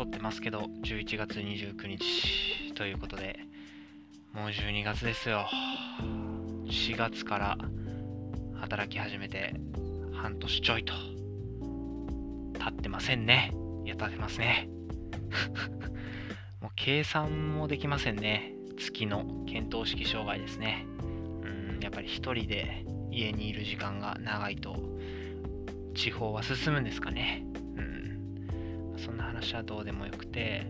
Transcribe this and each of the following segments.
撮ってますけど、11月29日ということで、もう12月ですよ。4月から働き始めて半年ちょいと。経ってませんね。いや、経てますね。もう計算もできませんね。月の見当式障害ですね。うん、やっぱり一人で家にいる時間が長いと、地方は進むんですかね。そんな話はどうでもよくて、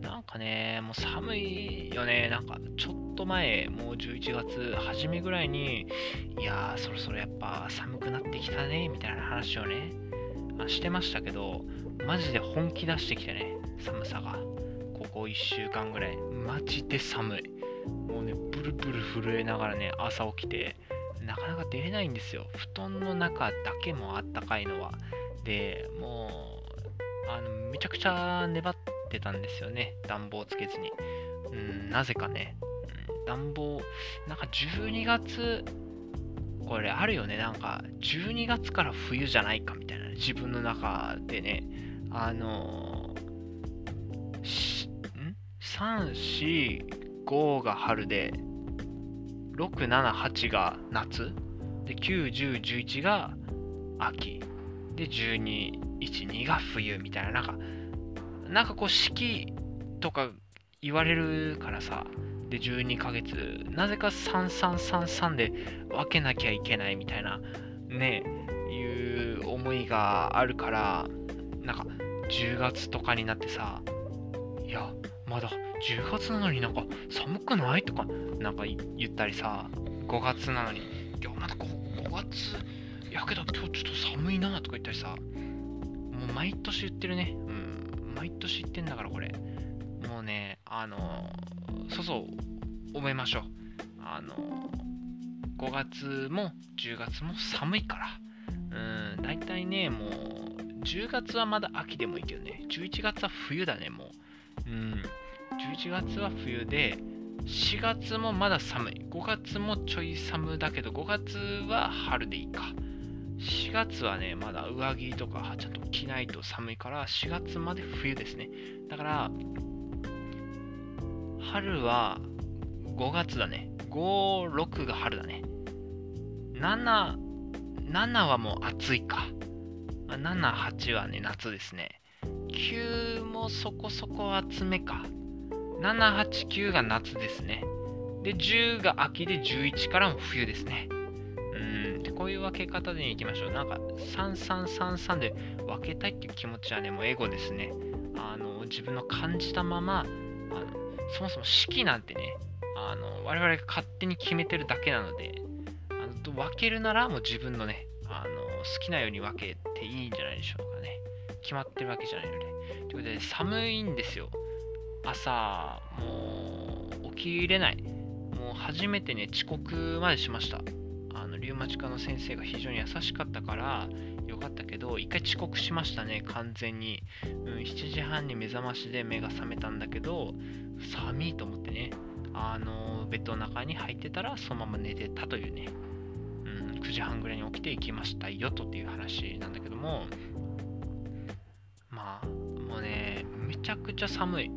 なんかね、もう寒いよね。なんかちょっと前、もう11月初めぐらいに、いやー、そろそろやっぱ寒くなってきたね、みたいな話をね、してましたけど、マジで本気出してきてね、寒さが。ここ1週間ぐらい。マジで寒い。もうね、ブルブル震えながらね、朝起きて、なかなか出れないんですよ。布団の中だけもあったかいのは。で、もう、あの、めちゃくちゃ粘ってたんですよね。暖房つけずに。うん、なぜかね。うん、暖房、なんか12月、これあるよね。なんか、12月から冬じゃないかみたいな。自分の中でね。あのー、ん ?3、4、5が春で、6、7、8が夏、で、9、10、11が秋、で、12、1、2が冬みたいな、なんか、なんかこう、四季とか言われるからさ、で、12ヶ月、なぜか3333で分けなきゃいけないみたいな、ね、いう思いがあるから、なんか、10月とかになってさ、いや、まだ10月なのになんか寒くないとかなんか言ったりさ5月なのにいやまだ 5, 5月やけど今日ちょっと寒いなとか言ったりさ毎年言ってるね。うん。毎年言ってんだからこれ。もうねあのそうそう覚えましょう。あの5月も10月も寒いから。うん大体ねもう10月はまだ秋でもいいけどね。11月は冬だねもう。うん。11月は冬で、4月もまだ寒い。5月もちょい寒だけど、5月は春でいいか。4月はね、まだ上着とかちゃんと着ないと寒いから、4月まで冬ですね。だから、春は5月だね。5、6が春だね。7、7はもう暑いか。7、8はね、夏ですね。9もそこそこ暑めか。7、8、9が夏ですね。で、10が秋で11からも冬ですね。こういう分け方でいきましょう。なんか、3333で分けたいっていう気持ちはね、もうエゴですね。あの、自分の感じたまま、あのそもそも式なんてね、あの、我々が勝手に決めてるだけなので、あの分けるならもう自分のね、あの、好きなように分けていいんじゃないでしょうかね。決まってるわけじゃないので。ということで、寒いんですよ。朝、もう起きれない。もう初めてね、遅刻までしました。あの、リウマチ科の先生が非常に優しかったから、よかったけど、一回遅刻しましたね、完全に。うん、7時半に目覚ましで目が覚めたんだけど、寒いと思ってね、あの、ベッドの中に入ってたら、そのまま寝てたというね、うん、9時半ぐらいに起きて行きましたよとっていう話なんだけども、まあ、もうね、めちゃくちゃ寒い。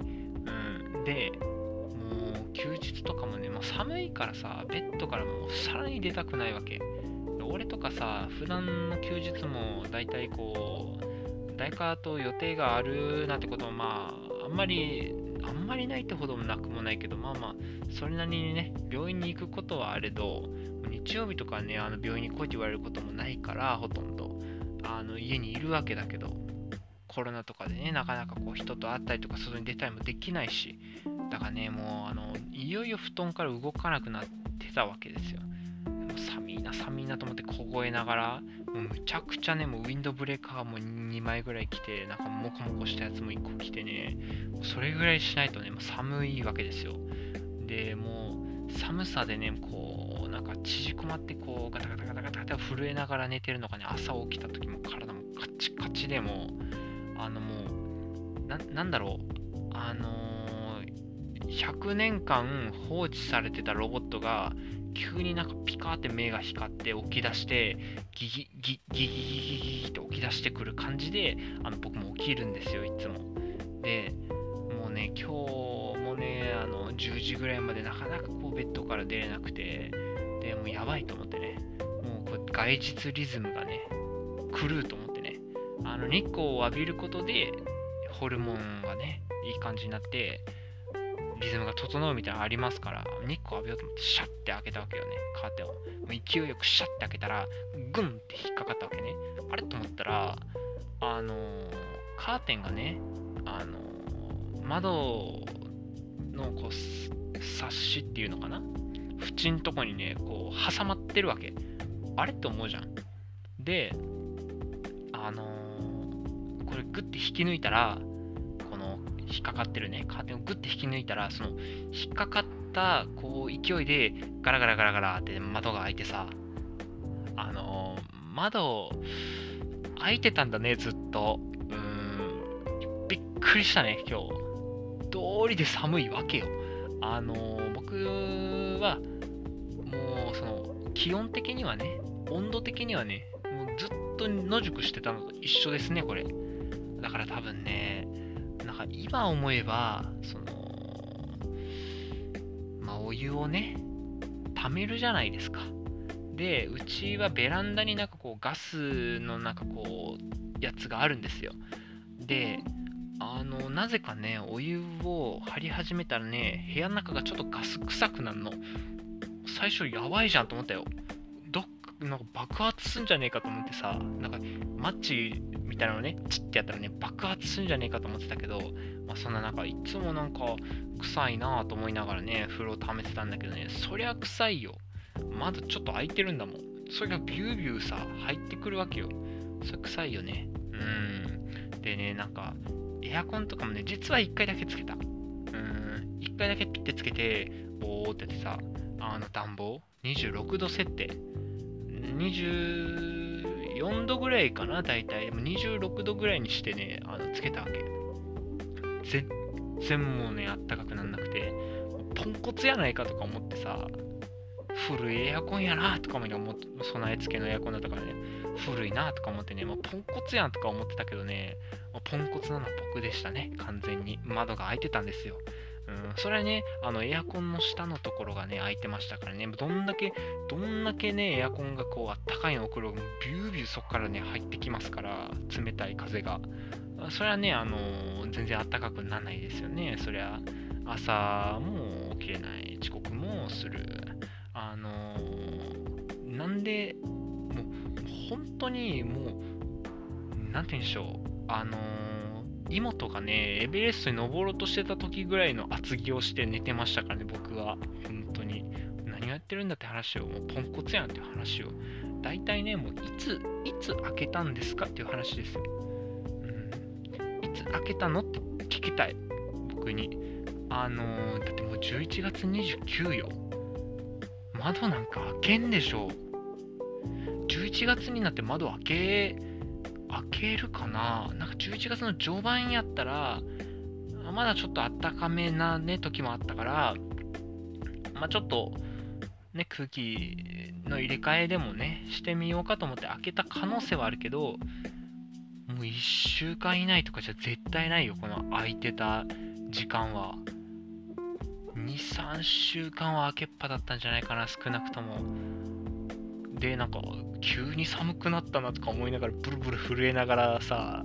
で、もう休日とかもね、もう寒いからさ、ベッドからもうさらに出たくないわけ。俺とかさ、普段の休日も大体こう、誰かと予定があるなんてこともまあ、あんまり、あんまりないってほどもなくもないけど、まあまあ、それなりにね、病院に行くことはあれど、日曜日とかね、あの病院に来いって言われることもないから、ほとんど、あの家にいるわけだけど、コロナとかでね、なかなかこう人と会ったりとか外に出たりもできないし、だからね、もうあの、いよいよ布団から動かなくなってたわけですよ。寒いな、寒いなと思って凍えながら、もうむちゃくちゃね、もうウィンドブレーカーも2枚ぐらい来て、なんかモコモコしたやつも1個来てね、それぐらいしないとね、もう寒いわけですよ。で、もう寒さでね、こう、なんか縮こまってこう、ガタガタガタガタガタ震えながら寝てるのがね、朝起きた時も体もカチカチでもあのもう、ななんだろう、あのー、100年間放置されてたロボットが、急になんかピカーって目が光って起き出して、ギギギギギギギギって起き出してくる感じで、あの僕も起きるんですよ、いつも。で、もうね、今日もね、あの、10時ぐらいまでなかなかこうベッドから出れなくて、で、もうやばいと思ってね、もうこう外日リズムがね、狂うと思ってね、あの、日光を浴びることで、ホルモンがね、いい感じになって、リズムが整うみたいなのありますから、日光浴びようと思ってシャッて開けたわけよね、カーテンを。もう勢いよくシャッて開けたら、グンって引っかかったわけね。あれと思ったら、あのー、カーテンがね、あのー、窓のこう、サッシっていうのかな？縁のとこにね、こう、挟まってるわけ。あれって思うじゃん。で、あのー、これグッて引き抜いたら、引っかかってるね、カーテンをグッて引き抜いたら、その引っかかったこう勢いでガラガラガラガラって窓が開いてさ、あのー、窓開いてたんだね、ずっと。うーん、びっくりしたね、今日。通りで寒いわけよ。あのー、僕は、もう、その、気温的にはね、温度的にはね、もうずっと野宿してたのと一緒ですね、これ。だから多分ね、か今思えば、その、まあお湯をね、溜めるじゃないですか。で、うちはベランダになんかこうガスのなんかこう、やつがあるんですよ。で、あの、なぜかね、お湯を張り始めたらね、部屋の中がちょっとガス臭くなるの。最初やばいじゃんと思ったよ。どっかなんか爆発すんじゃねえかと思ってさ、なんかマッチみたいなのね、チッてやったらね、爆発するんじゃねえかと思ってたけど、まあ、そんな中、いつもなんか臭いなぁと思いながらね、風呂を溜めてたんだけどね、そりゃ臭いよ。まだちょっと開いてるんだもん。それがビュービューさ、入ってくるわけよ。それ臭いよね。うん。でね、なんか、エアコンとかもね、実は1回だけつけた。うん。1回だけピッてつけて、ボーってやってさ、あの暖房、26度設定。20 4度ぐらいかな、大体。26度ぐらいにしてね、あのつけたわけ。全然もうね、あったかくなんなくて、ポンコツやないかとか思ってさ、古いエアコンやなとかも思って、備え付けのエアコンだったからね、古いなとか思ってね、もうポンコツやんとか思ってたけどね、ポンコツなのは僕でしたね、完全に。窓が開いてたんですよ。うん、それはね、あのエアコンの下のところがね、開いてましたからね、どんだけ、どんだけね、エアコンがこう、あったかいの送る、ビュービューそこからね、入ってきますから、冷たい風が。それはね、あのー、全然あったかくならないですよね。そりゃ、朝も起きれない、遅刻もする。あのー、なんで、もう、本当にもう、なんて言うんでしょう、あのー妹がね、エベレストに登ろうとしてた時ぐらいの厚着をして寝てましたからね、僕は。本当に。何をやってるんだって話を、もうポンコツやんっていう話を。大体ね、もういつ、いつ開けたんですか？っていう話ですよ。うん。いつ開けたのって聞きたい。僕に。あのー、だってもう11月29よ。窓なんか開けんでしょ。11月になって窓開け開けるかな？なんか11月の序盤やったら、まだちょっとあったかめなね、時もあったから、まあちょっと、ね、空気の入れ替えでもね、してみようかと思って開けた可能性はあるけど、もう1週間以内とかじゃ絶対ないよ、この空いてた時間は。2、3週間は開けっぱだったんじゃないかな、少なくとも。で、なんか、急に寒くなったなとか思いながら、ブルブル震えながらさ、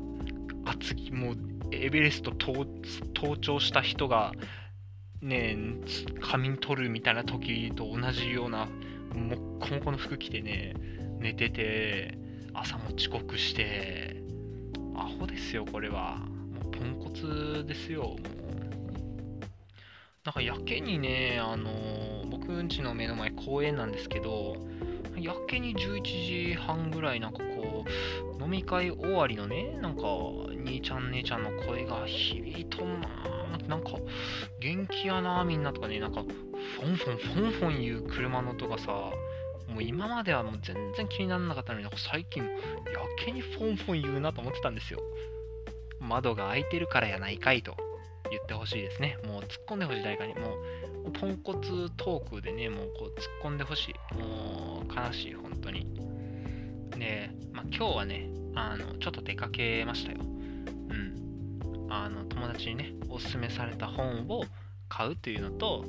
厚着、もう、エベレスト登頂した人が、ね、仮眠取るみたいな時と同じような、もっこもこの服着てね、寝てて、朝も遅刻して、アホですよ、これは。もうポンコツですよ、もう。なんかやけにね、あの、僕んちの目の前公園なんですけど、やけに11時半ぐらいなんかこう、飲み会終わりのね、なんか、兄ちゃん姉ちゃんの声が響いとんなーなんか、元気やなみんなとかね、なんか、フォンフォン、フォンフォン言う車の音がさ、もう今まではもう全然気にならなかったのに、なんか最近、やけにフォンフォン言うなと思ってたんですよ。窓が開いてるからやないかいと言ってほしいですね。もう突っ込んでほしい誰かに。もうポンコツトークでね、もうこう突っ込んでほしい。もう悲しい、本当に。で、まあ、今日はね、あの、ちょっと出かけましたよ。うん。あの友達にねおすすめされた本を買うというのと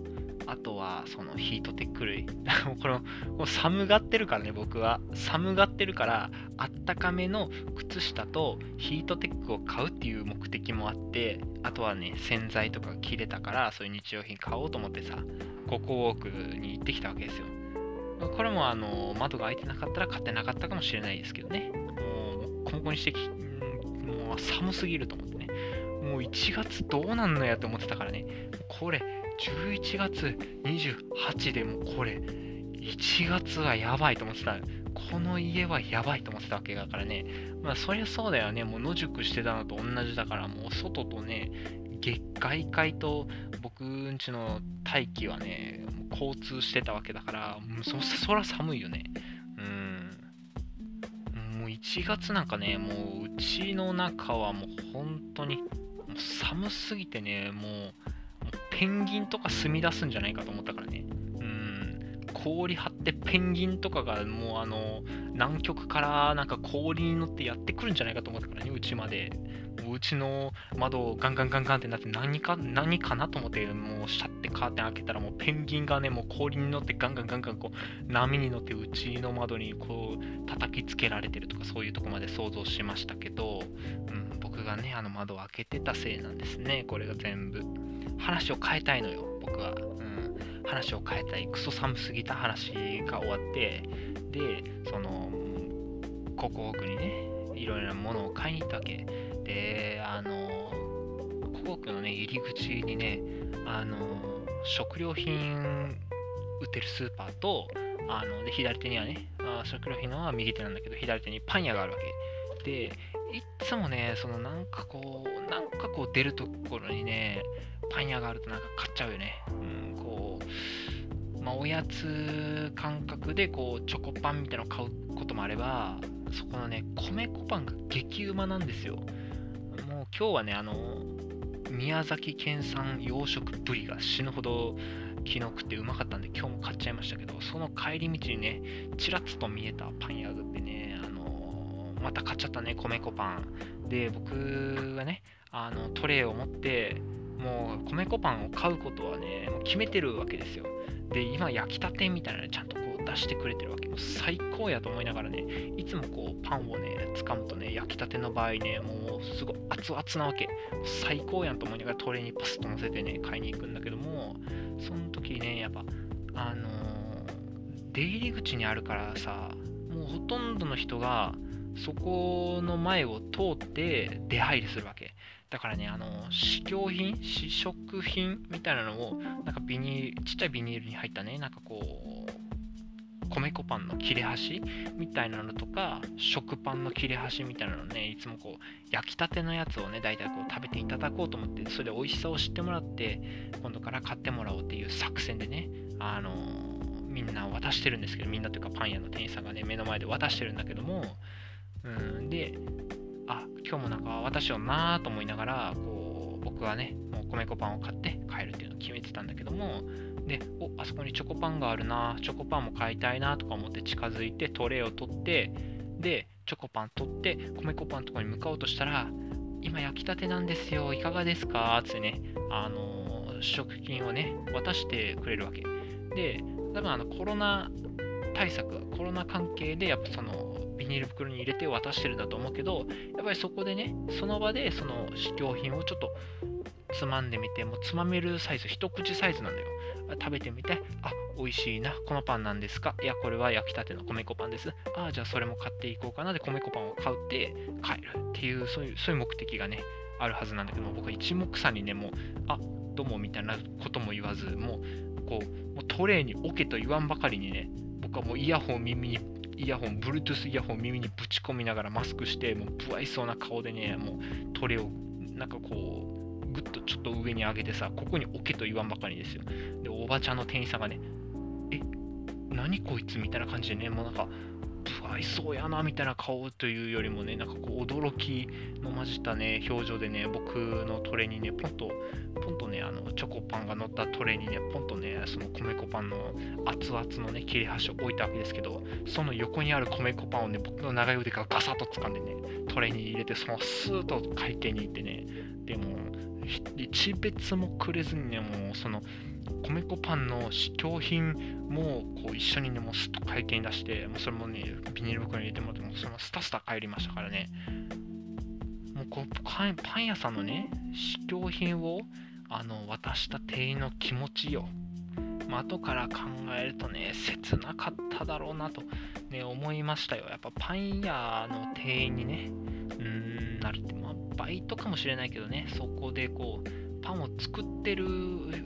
あとはそのヒートテック類。このもう寒がってるからね僕は。寒がってるからあったかめの靴下とヒートテックを買うっていう目的もあってあとはね洗剤とか切れたからそういう日用品買おうと思ってさココウォークに行ってきたわけですよ。これもあの窓が開いてなかったら買ってなかったかもしれないですけどね。もうコンコンにしてきもう寒すぎると思って。もう1月どうなんのやって思ってたからね。これ11月28でもこれ1月はやばいと思ってた。この家はやばいと思ってたわけだからね。まあそりゃそうだよね。もう野宿してたのと同じだからもう外とね月外界と僕んちの大気はね交通してたわけだからそそら寒いよね。うん。もう1月なんかねもううちの中はもう本当に寒すぎてねもうペンギンとか住み出すんじゃないかと思ったからね。うん、氷張ってペンギンとかがもうあの、南極からなんか氷に乗ってやってくるんじゃないかと思ったからね、うちまで。うちの窓をガンガンガンガンってなって何か、何かなと思って、もうシャッてカーテン開けたらもうペンギンがね、もう氷に乗ってガンガンガンガンこう波に乗ってうちの窓にこう叩きつけられてるとかそういうとこまで想像しましたけど、うん、僕がね、あの窓を開けてたせいなんですね、これが全部。話を変えたいのよ、僕は。うん、話を変えたい。クソ寒すぎた話が終わって、で、その、ここ奥にね、いろいろなものを買いに行ったわけ。で、あの、ここ奥のね、入り口にね、あの、食料品売ってるスーパーと、あので左手にはね、あ食料品のは右手なんだけど、左手にパン屋があるわけ。で、いっつもね、そのなんかこう、なんかこう出るところにね、パン屋があるとなんか買っちゃうよね。うん、こう、まあ、おやつ感覚でこうチョコパンみたいなの買うこともあれば、そこのね、米粉パンが激うまなんですよ。もう今日はね、あの、宮崎県産養殖ブリが死ぬほど昨日食ってうまかったんで今日も買っちゃいましたけど、その帰り道にね、ちらっと見えたパン屋があってね、あのまた買っちゃったね、米粉パン。で、僕がね、あのトレイを持って、もう米粉パンを買うことはね、もう決めてるわけですよ。で、今焼きたてみたいなのちゃんとこう出してくれてるわけ。もう最高やと思いながらね、いつもこうパンをね、掴むとね、焼きたての場合ね、もうすごい熱々なわけ。最高やんと思いながらトレーにパスッと乗せてね、買いに行くんだけども、その時ね、やっぱ、あのー、出入り口にあるからさ、もうほとんどの人が、そこの前を通って出入りするわけ。だからね、あの、試供品、試食品みたいなのを、なんかビニール、ちっちゃいビニールに入ったね、なんかこう、米粉パンの切れ端みたいなのとか、食パンの切れ端みたいなのね、いつもこう、焼きたてのやつをね、大体こう食べていただこうと思って、それで美味しさを知ってもらって、今度から買ってもらおうっていう作戦でね、あのみんな渡してるんですけど、みんなというかパン屋の店員さんがね、目の前で渡してるんだけども、うん、で、あ今日もなんか私をなと思いながらこう僕はねもう米粉パンを買って帰るっていうのを決めてたんだけどもでおあそこにチョコパンがあるなチョコパンも買いたいなとか思って近づいてトレイを取ってでチョコパン取って米粉パンのとこに向かおうとしたら今焼きたてなんですよいかがですか？ってねあの食品をね渡してくれるわけ。で多分あのコロナ対策コロナ関係でやっぱそのビニール袋に入れて渡してるんだと思うけど、やっぱりそこでね、その場でその試供品をちょっとつまんでみて、もうつまめるサイズ、一口サイズなんだよ。食べてみて、あ、美味しいな、このパンなんですかいや、これは焼きたての米粉パンです。ああ、じゃあそれも買っていこうかなで、米粉パンを買うって帰るっていう、そういう、そういう目的がね、あるはずなんだけど、僕は一目散にね、もう、あ、どうもみたいなことも言わず、もう、こう、もうトレーに置けと言わんばかりにね、僕はもうイヤホン耳にイヤホン、Bluetooth イヤホン耳にぶち込みながらマスクして、もう不愛想な顔でね、もうトレをなんかこう、ぐっとちょっと上に上げてさ、ここに置けと言わんばかりですよ。で、おばちゃんの店員さんがね、え、何こいつ？みたいな感じでね、もうなんか、不愛想やなみたいな顔というよりもねなんかこう驚きの混じったね表情でね僕のトレにねポンとポンとねあのチョコパンが乗ったトレにねポンとねその米粉パンの熱々のね切れ端を置いたわけですけどその横にある米粉パンをね僕の長い腕からガサッと掴んでねトレに入れてそのスーッと会計に行ってねでも一別もくれずにねもうその米粉パンの試供品もこう一緒にね、もうすっと会計に出して、もうそれもね、ビニール袋に入れてもらって、もそのスタスタ帰りましたからね。もうこうパン屋さんのね、試供品をあの渡した店員の気持ちよ。まあ、後から考えるとね、切なかっただろうなと、ね、思いましたよ。やっぱパン屋の店員にね、うん、なるって、まあ、バイトかもしれないけどね、そこでこう、パンを作ってる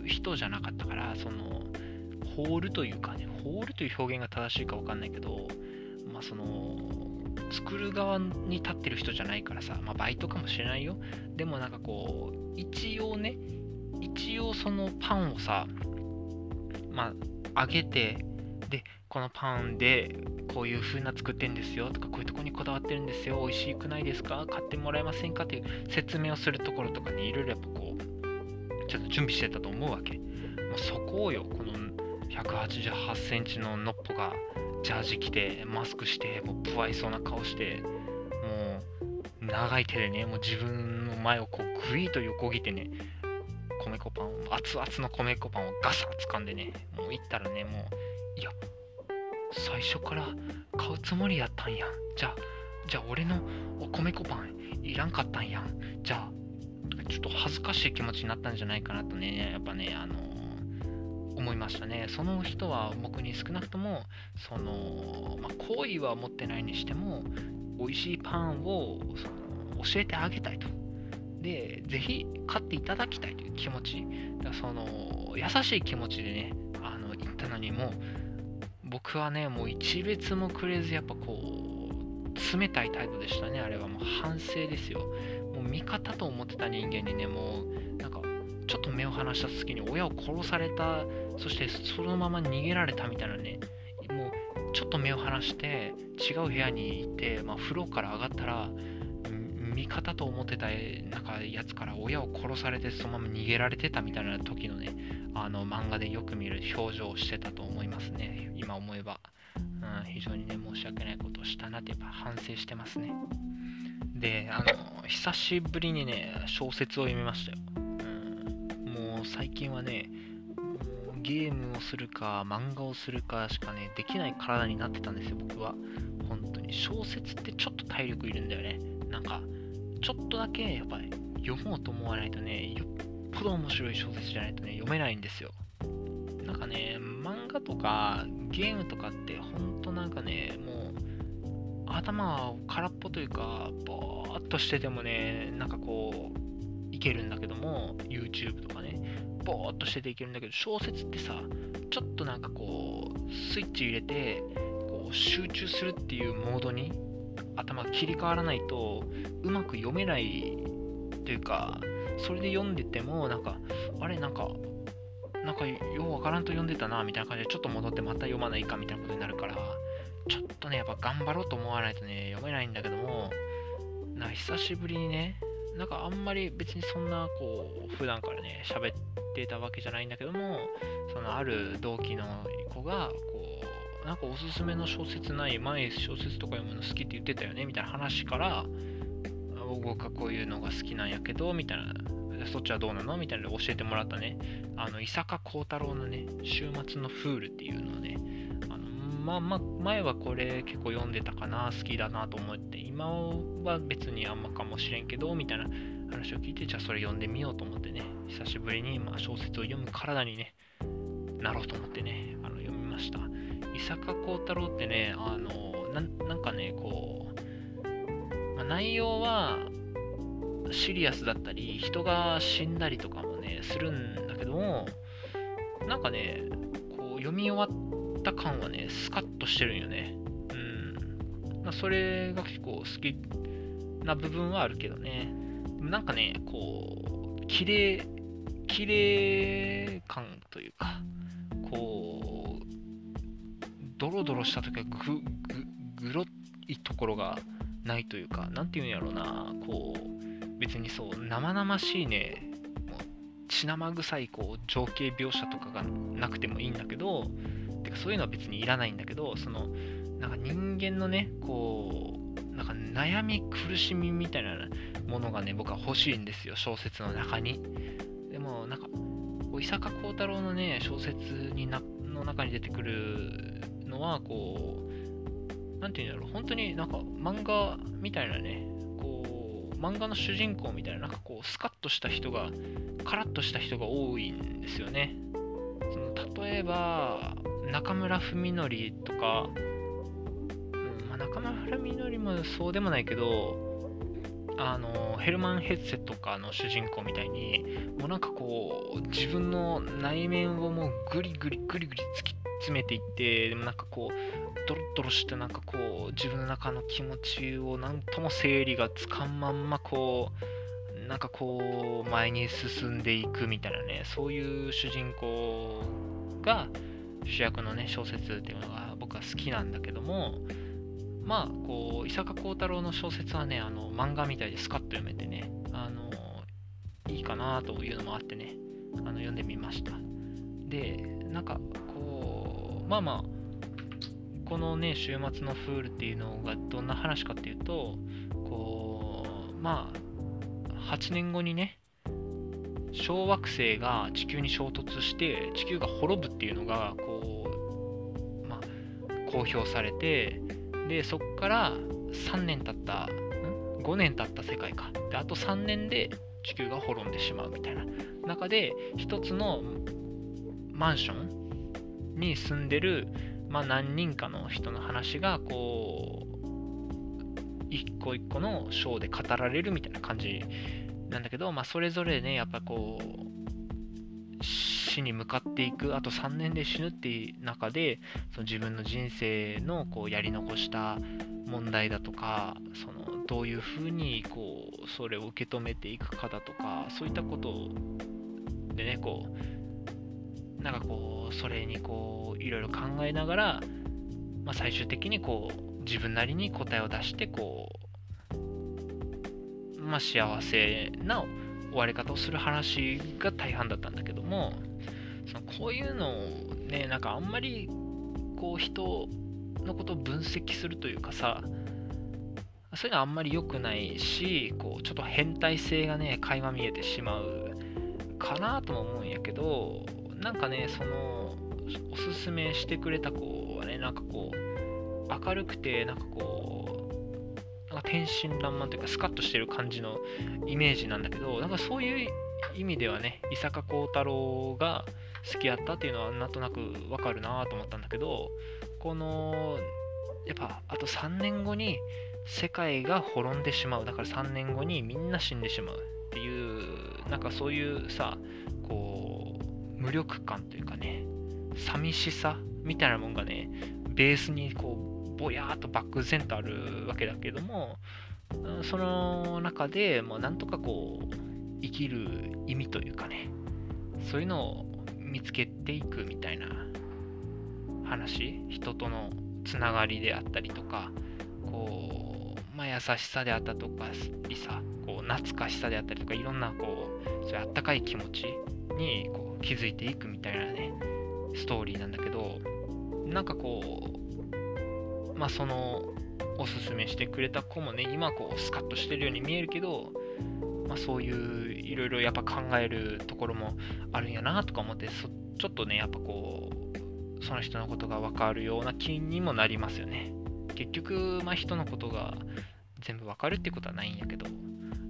人じゃなかったからそのホールというかねホールという表現が正しいか分かんないけどまあその作る側に立ってる人じゃないからさ、まあ、バイトかもしれないよ。でもなんかこう一応ね一応そのパンをさまあ揚げてでこのパンでこういう風な作ってんですよとかこういうとこにこだわってるんですよ美味しくないですか買ってもらえませんかっていう説明をするところとかにいろいろやっぱちょっと準備してたと思うわけ。もうそこをよ、この188センチのノッポがジャージ着て、マスクして、もう不愛想な顔して、もう長い手でね、もう自分の前をこうグイーと横切ってね、米粉パンを、熱々の米粉パンをガサッ掴んでね、もう行ったらね、もう、いや、最初から買うつもりやったんやん。じゃあ、じゃあ俺のお米粉パンいらんかったんやん。じゃあ、ちょっと恥ずかしい気持ちになったんじゃないかなとね、やっぱね、あの思いましたね。その人は僕に少なくとも、その、まあ、好意は持ってないにしても、美味しいパンをその教えてあげたいと。で、ぜひ買っていただきたいという気持ち。だその、優しい気持ちでね、あの言ったのにも、僕はね、もう一別もくれず、やっぱこう、冷たい態度でしたね、あれはもう反省ですよ。味方と思ってた人間にね、もう、なんか、ちょっと目を離した隙に親を殺された、そしてそのまま逃げられたみたいなね、もう、ちょっと目を離して違う部屋にいて、まあ、風呂から上がったら、味方と思ってたなんかやつから親を殺されてそのまま逃げられてたみたいな時のね、あの漫画でよく見る表情をしてたと思いますね、今思えば。うん、非常にね、申し訳ないことをしたなってやっぱ反省してますね。で、あの、久しぶりにね、小説を読みましたよ。うん、もう最近はね、ゲームをするか漫画をするかしかね、できない体になってたんですよ、僕は。本当に。小説ってちょっと体力いるんだよね。なんか、ちょっとだけやっぱり読もうと思わないとね、よっぽど面白い小説じゃないとね、読めないんですよ。なんかね、漫画とかゲームとかってほんとなんかね、もう頭空っぽというか、ぼーっとしててもね、なんかこう、いけるんだけども、YouTube とかね、ぼーっとしてていけるんだけど、小説ってさ、ちょっとなんかこう、スイッチ入れて、こう集中するっていうモードに頭切り替わらないと、うまく読めないというか、それで読んでても、なんか、あれ、なんか、なんかようわからんと読んでたなみたいな感じでちょっと戻ってまた読まないかみたいなことになるとねやっぱ頑張ろうと思わないとね読めないんだけどもな久しぶりにねなんかあんまり別にそんなこう普段からね喋ってたわけじゃないんだけどもそのある同期の子がこうなんかおすすめの小説ない前小説とか読むの好きって言ってたよねみたいな話から僕はこういうのが好きなんやけどみたいなそっちはどうなの？みたいなの教えてもらったね、あの、伊坂幸太郎のね、週末のフールっていうのをね、まあまあ、前はこれ結構読んでたかな、好きだなと思って、今は別にあんまかもしれんけど、みたいな話を聞いて、じゃあそれ読んでみようと思ってね、久しぶりにまあ小説を読む体にね、なろうと思ってね、あの読みました。伊坂幸太郎ってね、あの、なんかね、こう、まあ、内容は、シリアスだったり、人が死んだりとかもね、するんだけども、なんかね、こう読み終わった感はね、スカッとしてるんよね。うん。まあ、それが結構好きな部分はあるけどね。なんかね、こう、綺麗、綺麗感というか、こう、ドロドロした時はぐ、ぐ、グロいところがないというか、なんていうんやろうな、こう、別にそう、生々しいね、血生臭いこう情景描写とかがなくてもいいんだけど、てかそういうのは別にいらないんだけど、その、なんか人間のね、こう、なんか悩み苦しみみたいなものがね、僕は欲しいんですよ、小説の中に。でも、なんか、こう伊坂幸太郎のね、小説になの中に出てくるのは、こう、なんていうんだろう、本当になんか漫画みたいなね、こう、漫画の主人公みたいな、なんかこう、スカッとした人が、カラッとした人が多いんですよね。その例えば、中村文則とか、うんまあ、中村文則もそうでもないけど、あのヘルマン・ヘッセとかの主人公みたいにもうなんかこう自分の内面をもうグリグリグリグリ突き詰めていってでもなんかこうドロドロしてなんかこう自分の中の気持ちを何とも整理がつかんまんまこうなんかこう前に進んでいくみたいなねそういう主人公が主役のね小説っていうのが僕は好きなんだけどもまあこう伊坂幸太郎の小説はねあの漫画みたいでスカッと読めてねあのいいかなというのもあってねあの読んでみました。でなんかこうまあまあこのね週末のフールっていうのがどんな話かっていうとこうまあ8年後にね小惑星が地球に衝突して地球が滅ぶっていうのが、公表されてでそこから3年経ったん？5年経った世界か。であと3年で地球が滅んでしまうみたいな。中で一つのマンションに住んでる、まあ、何人かの人の話がこう一個一個のショーで語られるみたいな感じなんだけど、まあ、それぞれねやっぱこう死に向かっていくあと3年で死ぬっていう中でその自分の人生のこうやり残した問題だとかそのどういうふうにこうそれを受け止めていくかだとかそういったことでねこうなんかこうそれにこういろいろ考えながら、まあ、最終的にこう自分なりに答えを出してこう、まあ、幸せな終わり方をする話が大半だったんだけどもそのこういうのをねなんかあんまりこう人のことを分析するというかさそういうのはあんまり良くないしこうちょっと変態性がね垣間見えてしまうかなとも思うんやけどなんかねそのおすすめしてくれた子はねなんかこう明るくてなんかこう天真爛漫というかスカッとしてる感じのイメージなんだけどなんかそういう意味ではね伊坂幸太郎が好きやったっていうのはなんとなくわかるなと思ったんだけどこのやっぱあと3年後に世界が滅んでしまう。だから3年後にみんな死んでしまうっていうなんかそういうさこう無力感というかね寂しさみたいなもんがねベースにこうぼやーっと漠然とあるわけだけどもその中でもうなんとかこう生きる意味というかねそういうのを見つけていくみたいな話人とのつながりであったりとかこう、まあ、優しさであったとかりさこう懐かしさであったりとかいろんなこうそういうあったかい気持ちにこう気づいていくみたいなねストーリーなんだけどなんかこうまあそのおすすめしてくれた子もね今こうスカッとしてるように見えるけどまあ、そういういろいろやっぱ考えるところもあるんやなとか思ってちょっとねやっぱこうその人のことが分かるような気にもなりますよね。結局、まあ、人のことが全部分かるってことはないんやけど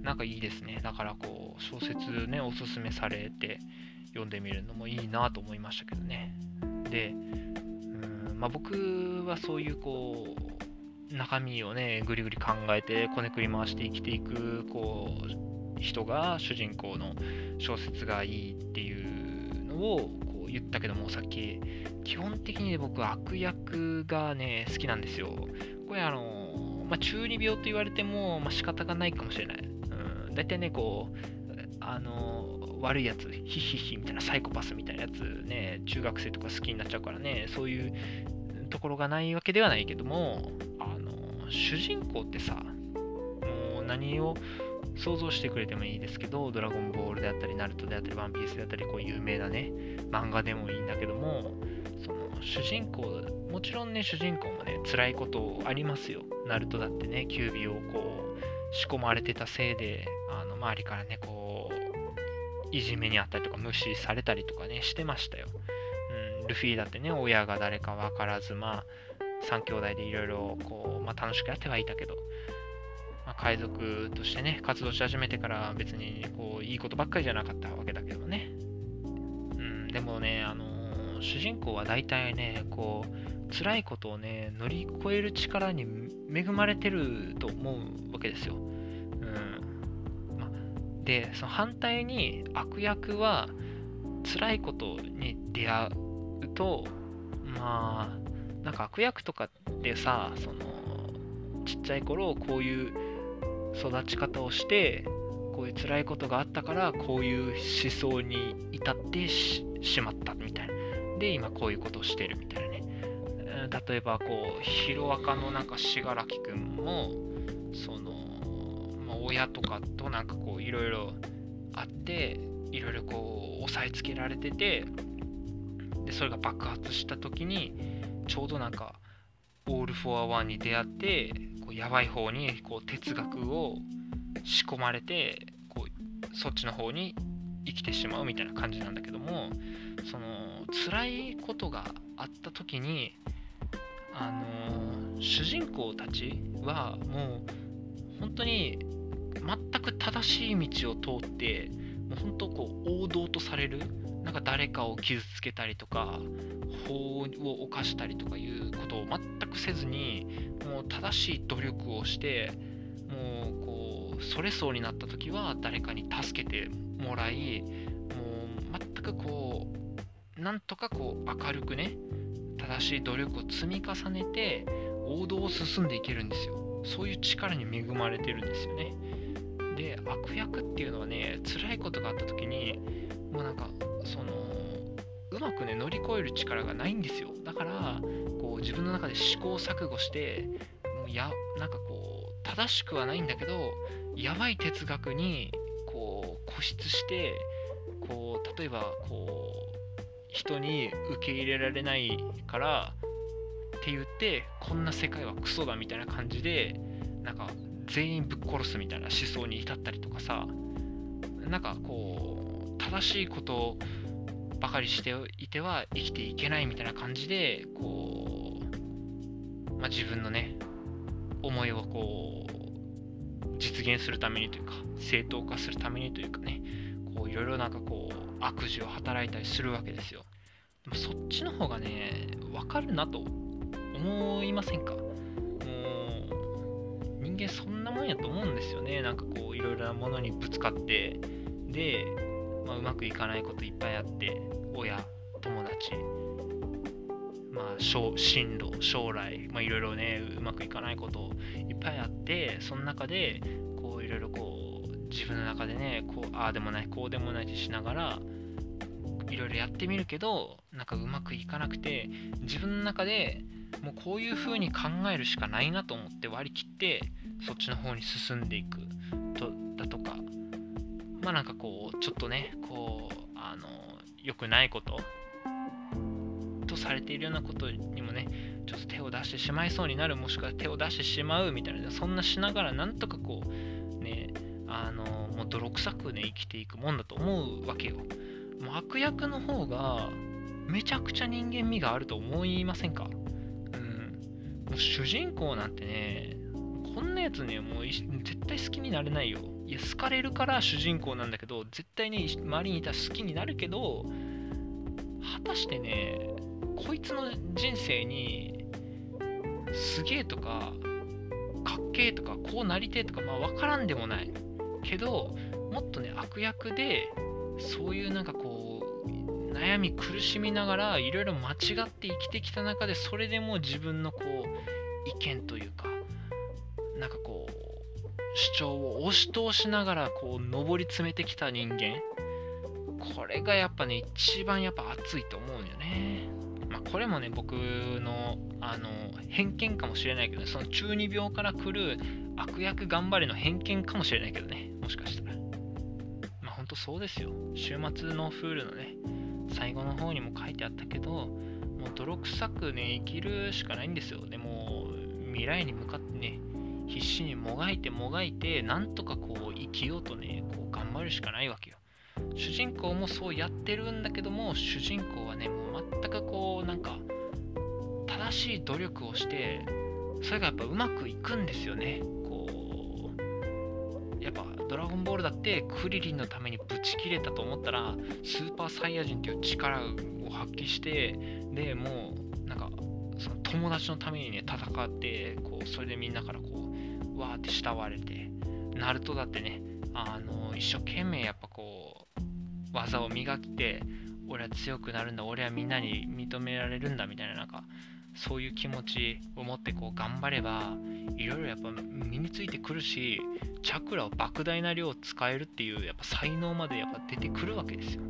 なんかいいですね。だからこう小説ねおすすめされて読んでみるのもいいなと思いましたけどね。で、まあ、僕はそういうこう中身をねぐりぐり考えてこねくり回して生きていくこう人が主人公の小説がいいっていうのをこう言ったけどもさっき基本的に僕悪役がね好きなんですよ。これあの、まあ、中二病と言われても、まあ、仕方がないかもしれない、うん、大体ねこうあの悪いやつヒヒヒみたいなサイコパスみたいなやつね中学生とか好きになっちゃうからねそういうところがないわけではないけどもあの主人公ってさもう何を想像してくれてもいいですけど、ドラゴンボールであったり、ナルトであったり、ワンピースであったり、こう有名なね、漫画でもいいんだけども、その主人公、もちろんね、主人公もね、辛いことありますよ。ナルトだってね、キュービをこう、仕込まれてたせいで、あの周りからね、こう、いじめにあったりとか、無視されたりとかね、してましたよ。うん、ルフィだってね、親が誰か分からず、まあ、3兄弟でいろいろこう、まあ、楽しくやってはいたけど、まあ、海賊としてね、活動し始めてから別にこういいことばっかりじゃなかったわけだけどね。うん、でもね、あのー、主人公は大体ね、こう、辛いことをね、乗り越える力に恵まれてると思うわけですよ。で、その反対に悪役は辛いことに出会うと、まあ、なんか悪役とかってさ、その、ちっちゃい頃こういう育ち方をしてこういう辛いことがあったからこういう思想に至ってしまったみたいな。で今こういうことをしてるみたいなね。例えばこうヒロアカのなんか信楽くんもその、親とかとなんかこういろいろあっていろいろこう押さえつけられててでそれが爆発した時にちょうどなんかオール・フォア・ワンに出会ってこうやばい方にこう哲学を仕込まれてこうそっちの方に生きてしまうみたいな感じなんだけどもその辛いことがあった時にあの主人公たちはもう本当に全く正しい道を通ってもう本当こう王道とされるなんか誰かを傷つけたりとか法を犯したりとかいうことを全くせずにもう正しい努力をしてもうこうそれそうになった時は誰かに助けてもらいもう全くこうなんとかこう明るくね正しい努力を積み重ねて王道を進んでいけるんですよ。そういう力に恵まれてるんですよね。で悪役っていうのはね辛いことがあった時にもうなんかそのうまくね乗り越える力がないんですよ。だからこう自分の中で試行錯誤してもうやなんかこう正しくはないんだけどやばい哲学にこう固執してこう例えばこう人に受け入れられないからって言ってこんな世界はクソだみたいな感じでなんか全員ぶっ殺すみたいな思想に至ったりとかさなんかこう正しいことばかりしていては生きていけないみたいな感じでこう、まあ、自分のね思いをこう実現するためにというか正当化するためにというかねこういろいろなんかこう悪事を働いたりするわけですよ。でもそっちの方がね分かるなと思いませんか？間そんなもんやと思うんですよね。なんかこういろいろなものにぶつかって。でまあ、うまくいかないこといっぱいあって。親友達。まあ進路将来。まいろいろねうまくいかないこといっぱいあって。その中でこういろいろこう自分の中でねこうああでもないこうでもないってしながらいろいろやってみるけどなんかうまくいかなくて自分の中でもうこういう風に考えるしかないなと思って割り切ってそっちの方に進んでいくとだとかまあなんかこう、ちょっとね、こう、あの、良くないこととされているようなことにもね、ちょっと手を出してしまいそうになる、もしくは手を出してしまうみたいな、そんなしながらなんとかこう、ね、あの、もう泥臭くね、生きていくもんだと思うわけよ。もう悪役の方が、めちゃくちゃ人間味があると思いませんか？うん。もう主人公なんてね、こんなやつね、もう絶対好きになれないよ。いや、好かれるから主人公なんだけど、絶対ね、周りにいたら好きになるけど、果たしてね、こいつの人生に、すげえとか、かっけえとか、こうなりてえとか、まあ分からんでもない。けど、もっとね、悪役で、そういうなんかこう、悩み苦しみながらいろいろ間違って生きてきた中でそれでも自分のこう意見というかなんかこう主張を押し通しながらこう上り詰めてきた人間。これがやっぱね一番やっぱ熱いと思うんよね。まあこれもね僕のあの偏見かもしれないけど、ね、その中二病から来る悪役頑張れの偏見かもしれないけどね。もしかしたら。まあほんとそうですよ。週末のフールのね。最後の方にも書いてあったけどもう泥臭くね生きるしかないんですよ。でもう未来に向かってね必死にもがいてもがいてなんとかこう生きようとねこう頑張るしかないわけよ。主人公もそうやってるんだけども主人公はねもう全くこうなんか正しい努力をしてそれがやっぱうまくいくんですよね。やっぱドラゴンボールだってクリリンのためにブチ切れたと思ったらスーパーサイヤ人っていう力を発揮してでもうなんかその友達のためにね戦ってこうそれでみんなからこうわーって慕われてナルトだってねあの一生懸命やっぱこう技を磨きて俺は強くなるんだ俺はみんなに認められるんだみたいななんかそういう気持ちを持ってこう頑張ればいろいろやっぱ身についてくるしチャクラを莫大な量使えるっていうやっぱ才能までやっぱ出てくるわけですよ。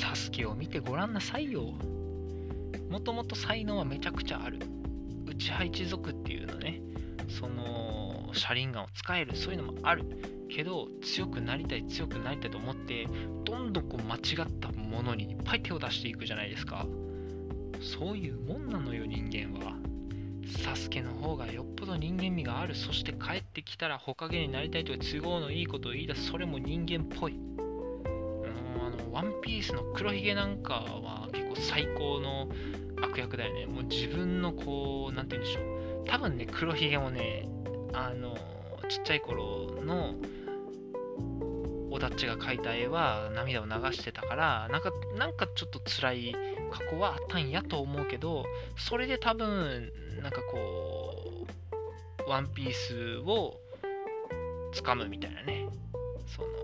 サスケを見てごらんなさいよ。もともと才能はめちゃくちゃある。内派一族っていうのね。その車輪ガンを使える。そういうのもある。けど強くなりたい強くなりたいと思ってどんどんこう間違ったものにいっぱい手を出していくじゃないですか。そういうもんなのよ人間は。サスケの方がよっぽど人間味がある。そして帰ってきたらほかげになりたいとか都合のいいことを言い出す。それも人間っぽい。あのワンピースの黒ひげなんかは結構最高の悪役だよね。もう自分のこう何て言うんでしょう。多分ね黒ひげもねあのちっちゃい頃のオダッチが描いた絵は涙を流してたからなんかなんかちょっと辛い過去はあったんやと思うけどそれで多分なんかこうワンピースを掴むみたいなねその思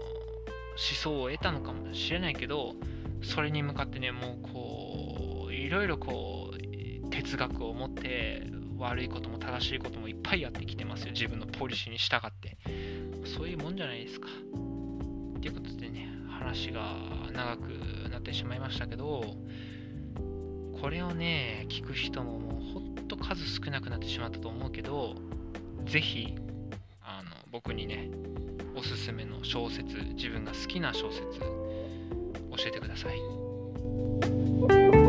想を得たのかもしれないけどそれに向かってねもうこういろいろこう哲学を持って悪いことも正しいこともいっぱいやってきてますよ自分のポリシーに従って。そういうもんじゃないですか。ということでね、話が長くなってしまいましたけど、これをね、聞く人ももうほんと数少なくなってしまったと思うけど、ぜひ、あの、僕にね、おすすめの小説、自分が好きな小説、教えてください。